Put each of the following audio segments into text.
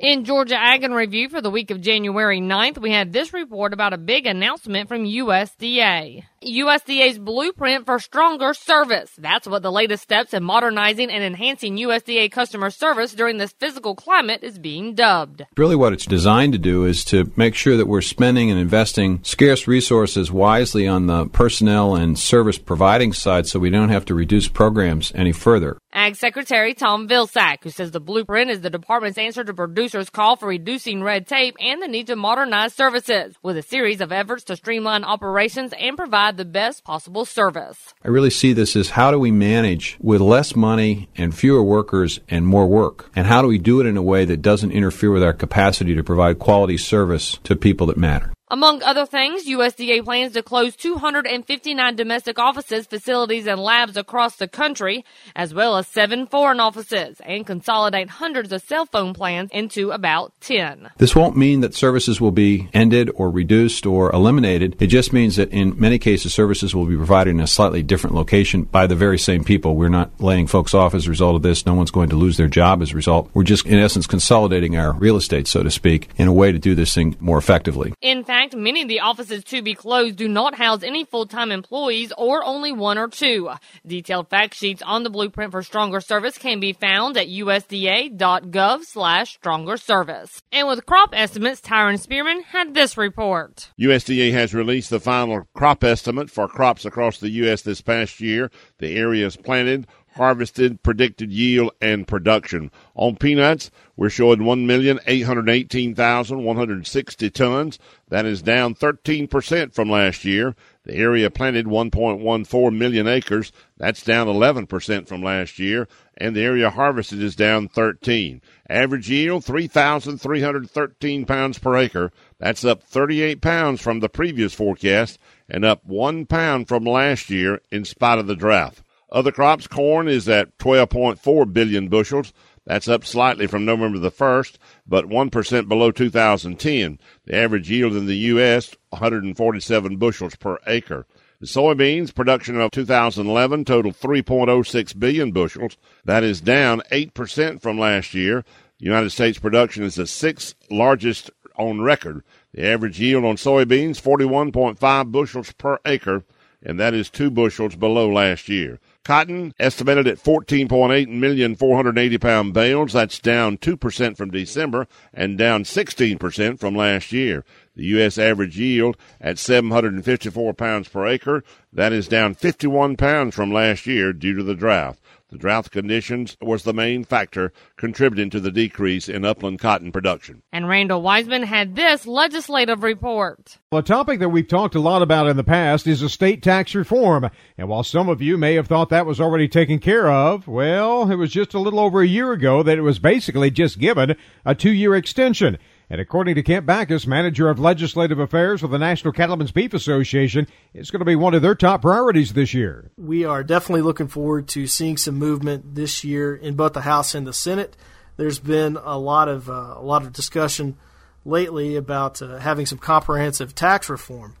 In Georgia Ag in Review for the week of January 9th, we had this report about a big announcement from USDA. USDA's blueprint for stronger service. That's what the latest steps in modernizing and enhancing USDA customer service during this physical climate is being dubbed. Really, what it's designed to do is to make sure that we're spending and investing scarce resources wisely on the personnel and service providing side so we don't have to reduce programs any further. Ag Secretary Tom Vilsack, who says the blueprint is the department's answer to producers' call for reducing red tape and the need to modernize services, with a series of efforts to streamline operations and provide the best possible service. I really see this as how do we manage with less money and fewer workers and more work? And how do we do it in a way that doesn't interfere with our capacity to provide quality service to people that matter? Among other things, USDA plans to close 259 domestic offices, facilities, and labs across the country, as well as seven foreign offices, and consolidate hundreds of cell phone plans into about 10. This won't mean that services will be ended or reduced or eliminated. It just means that in many cases, services will be provided in a slightly different location by the very same people. We're not laying folks off as a result of this. No one's going to lose their job as a result. We're just, in essence, consolidating our real estate, so to speak, in a way to do this thing more effectively. In fact, fact, many of the offices to be closed do not house any full-time employees or only one or two. Detailed fact sheets on the blueprint for stronger service can be found at usda.gov slash stronger service. And with crop estimates, Tyron Spearman had this report. USDA has released the final crop estimate for crops across the U.S. this past year. The areas planted harvested, predicted yield, and production. On peanuts, we're showing 1,818,160 tons. That is down 13% from last year. The area planted 1.14 million acres. That's down 11% from last year. And the area harvested is down 13. Average yield 3,313 pounds per acre. That's up 38 pounds from the previous forecast and up one pound from last year in spite of the drought. Other crops, corn is at 12.4 billion bushels. That's up slightly from November the 1st, but 1% below 2010. The average yield in the U.S., 147 bushels per acre. The soybeans production of 2011 totaled 3.06 billion bushels. That is down 8% from last year. United States production is the sixth largest on record. The average yield on soybeans, 41.5 bushels per acre, and that is two bushels below last year. Cotton estimated at 14.8 million 480 pound bales. That's down 2% from December and down 16% from last year. The U.S. average yield at 754 pounds per acre. That is down 51 pounds from last year due to the drought. The drought conditions was the main factor contributing to the decrease in upland cotton production. And Randall Wiseman had this legislative report. Well, a topic that we've talked a lot about in the past is estate tax reform. And while some of you may have thought that was already taken care of, well, it was just a little over a year ago that it was basically just given a two year extension. And according to Kent Bacus, manager of legislative affairs for the National Cattlemen's Beef Association, it's going to be one of their top priorities this year. We are definitely looking forward to seeing some movement this year in both the House and the Senate. There's been a lot of uh, a lot of discussion lately about uh, having some comprehensive tax reform.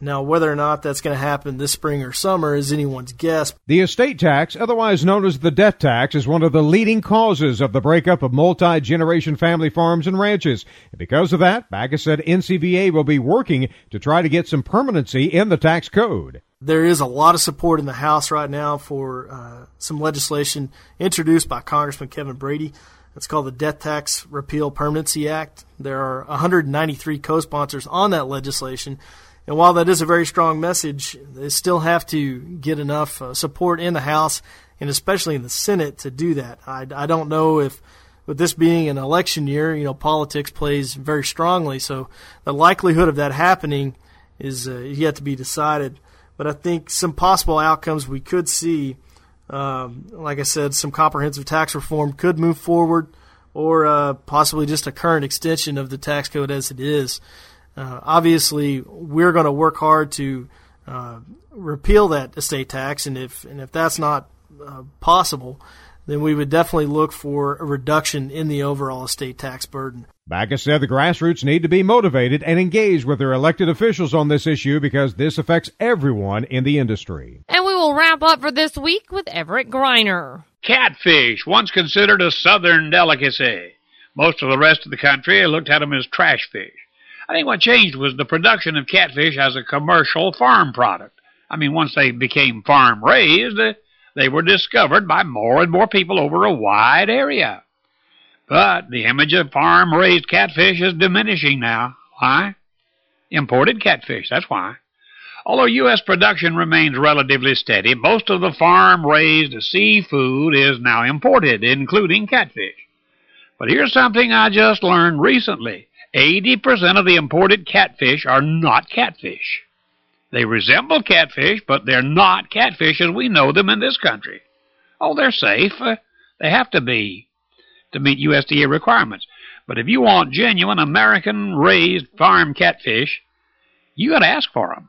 Now, whether or not that's going to happen this spring or summer is anyone's guess. The estate tax, otherwise known as the death tax, is one of the leading causes of the breakup of multi generation family farms and ranches. And because of that, Bacus said NCBA will be working to try to get some permanency in the tax code. There is a lot of support in the House right now for uh, some legislation introduced by Congressman Kevin Brady. It's called the Death Tax Repeal Permanency Act. There are 193 co sponsors on that legislation. And while that is a very strong message, they still have to get enough uh, support in the House and especially in the Senate to do that. I, I don't know if, with this being an election year, you know, politics plays very strongly. So the likelihood of that happening is uh, yet to be decided. But I think some possible outcomes we could see, um, like I said, some comprehensive tax reform could move forward, or uh, possibly just a current extension of the tax code as it is. Uh, obviously, we're going to work hard to uh, repeal that estate tax, and if and if that's not uh, possible, then we would definitely look for a reduction in the overall estate tax burden. Bacus said the grassroots need to be motivated and engaged with their elected officials on this issue because this affects everyone in the industry. And we will wrap up for this week with Everett Griner. Catfish, once considered a southern delicacy Most of the rest of the country looked at them as trash fish. I think what changed was the production of catfish as a commercial farm product. I mean, once they became farm raised, uh, they were discovered by more and more people over a wide area. But the image of farm raised catfish is diminishing now. Why? Imported catfish, that's why. Although U.S. production remains relatively steady, most of the farm raised seafood is now imported, including catfish. But here's something I just learned recently 80% of the imported catfish are not catfish. They resemble catfish, but they're not catfish as we know them in this country. Oh, they're safe. Uh, they have to be to meet USDA requirements. But if you want genuine American raised farm catfish, you got to ask for them.